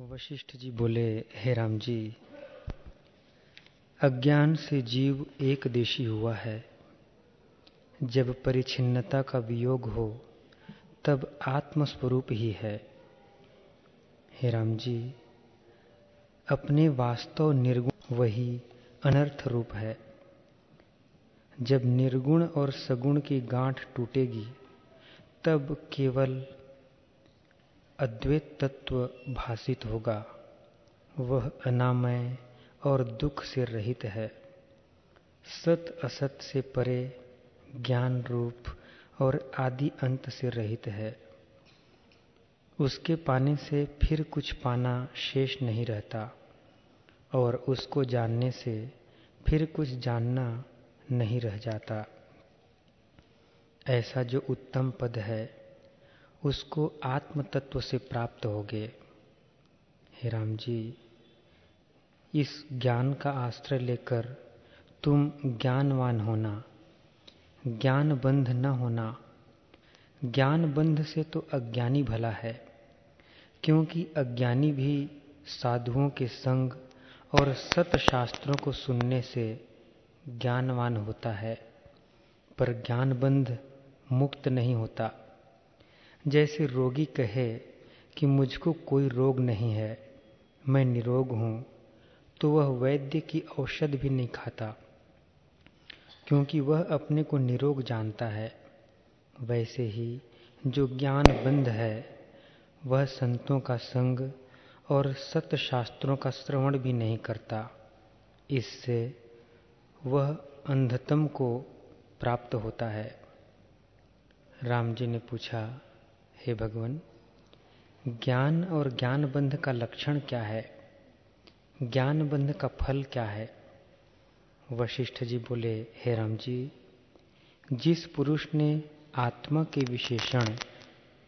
वशिष्ठ जी बोले, हे राम जी, अज्ञान से जीव एक देशी हुआ है। जब परिच्छिन्नता का वियोग हो, तब आत्मस्वरूप ही है। हे राम जी, अपने वास्तव निर्गुण वही अनर्थ रूप है। जब निर्गुण और सगुण की गांठ टूटेगी, तब केवल अद्वैत तत्व भाषित होगा। वह अनामय और दुख से रहित है। सत असत से परे, ज्ञान रूप और आदि अंत से रहित है। उसके पाने से फिर कुछ पाना शेष नहीं रहता और उसको जानने से फिर कुछ जानना नहीं रह जाता। ऐसा जो उत्तम पद है उसको आत्म तत्व से प्राप्त हो गए। हे राम जी इस ज्ञान का आश्रय लेकर तुम ज्ञानवान होना ज्ञान बंध न होना। ज्ञान बंध से तो अज्ञानी भला है, क्योंकि अज्ञानी भी साधुओं के संग और सत शास्त्रों को सुनने से ज्ञानवान होता है, पर ज्ञानबंध मुक्त नहीं होता। जैसे रोगी कहे कि मुझको कोई रोग नहीं है, मैं निरोग हूँ तो वह वैद्य की औषध भी नहीं खाता, क्योंकि वह अपने को निरोग जानता है। वैसे ही जो ज्ञान बंद है, वह संतों का संग और सत्य शास्त्रों का श्रवण भी नहीं करता। इससे वह अंधतम को प्राप्त होता है। राम जी ने पूछा हे भगवान, ज्ञान और ज्ञान बंध का लक्षण क्या है? ज्ञान बंध का फल क्या है? वशिष्ठ जी बोले, हे राम जी, जिस पुरुष ने आत्मा के विशेषण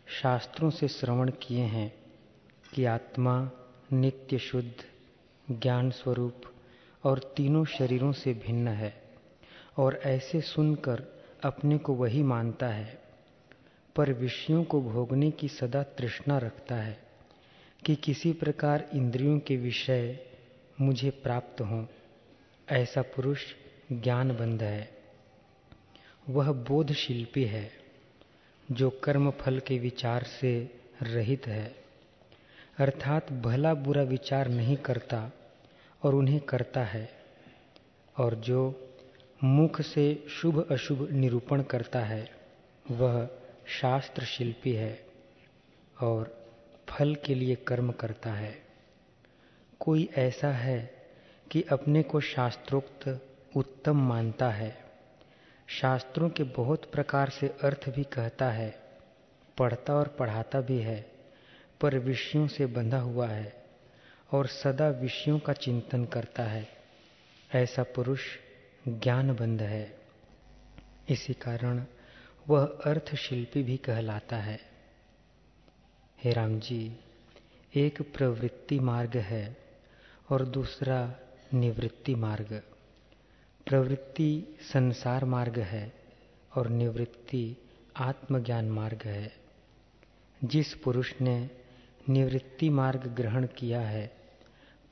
शास्त्रों से श्रवण किए हैं कि आत्मा नित्य शुद्ध, ज्ञान स्वरूप और तीनों शरीरों से भिन्न है और ऐसे सुनकर अपने को वही मानता है पर विषयों को भोगने की सदा तृष्णा रखता है कि किसी प्रकार इंद्रियों के विषय मुझे प्राप्त हों, ऐसा पुरुष ज्ञानबंध है। वह बोध शिल्पी है, जो कर्म फल के विचार से रहित है। अर्थात भला बुरा विचार नहीं करता और उन्हें करता है, और जो मुख से शुभ अशुभ निरूपण करता है, वह शास्त्र शिल्पी है और फल के लिए कर्म करता है। कोई ऐसा है कि अपने को शास्त्रोक्त उत्तम मानता है? शास्त्रों के बहुत प्रकार से अर्थ भी कहता है, पढ़ता और पढ़ाता भी है, पर विषयों से बंधा हुआ है और सदा विषयों का चिंतन करता है। ऐसा पुरुष ज्ञानबंध है। इसी कारण वह अर्थशिल्पी भी कहलाता है। हे राम जी एक प्रवृत्ति मार्ग है और दूसरा निवृत्ति मार्ग। प्रवृत्ति संसार मार्ग है और निवृत्ति आत्मज्ञान मार्ग है। जिस पुरुष ने निवृत्ति मार्ग ग्रहण किया है,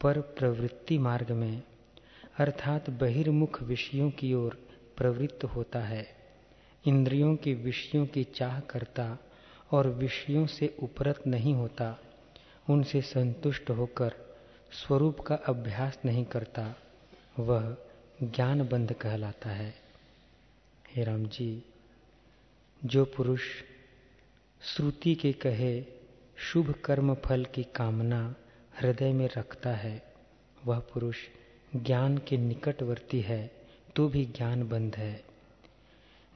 पर प्रवृत्ति मार्ग में अर्थात बहिर्मुख विषयों की ओर प्रवृत्त होता है। इंद्रियों के विषयों की चाह करता और विषयों से उपरत नहीं होता, उनसे संतुष्ट होकर स्वरूप का अभ्यास नहीं करता, वह ज्ञान बंद कहलाता है। हे राम जी, जो पुरुष श्रुति के कहे शुभ कर्म फल की कामना हृदय में रखता है, वह पुरुष ज्ञान के निकटवर्ती है तो भी ज्ञान बंद है।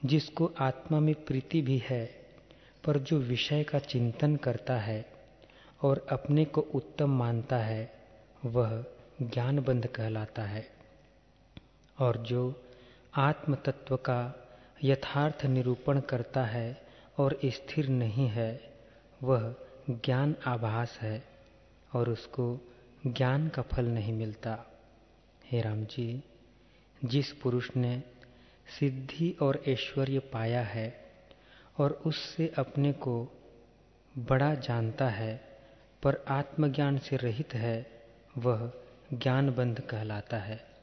जिसको आत्मा में प्रीति भी है, पर जो विषय का चिंतन करता है और अपने को उत्तम मानता है, वह ज्ञानबंध कहलाता है। और जो आत्म तत्व का यथार्थ निरूपण करता है और स्थिर नहीं है, वह ज्ञान आभास है और उसको ज्ञान का फल नहीं मिलता। हे राम जी, जिस पुरुष ने सिद्धि और ऐश्वर्य पाया है और उससे अपने को बड़ा जानता है, पर आत्मज्ञान से रहित है, वह ज्ञानबंध कहलाता है।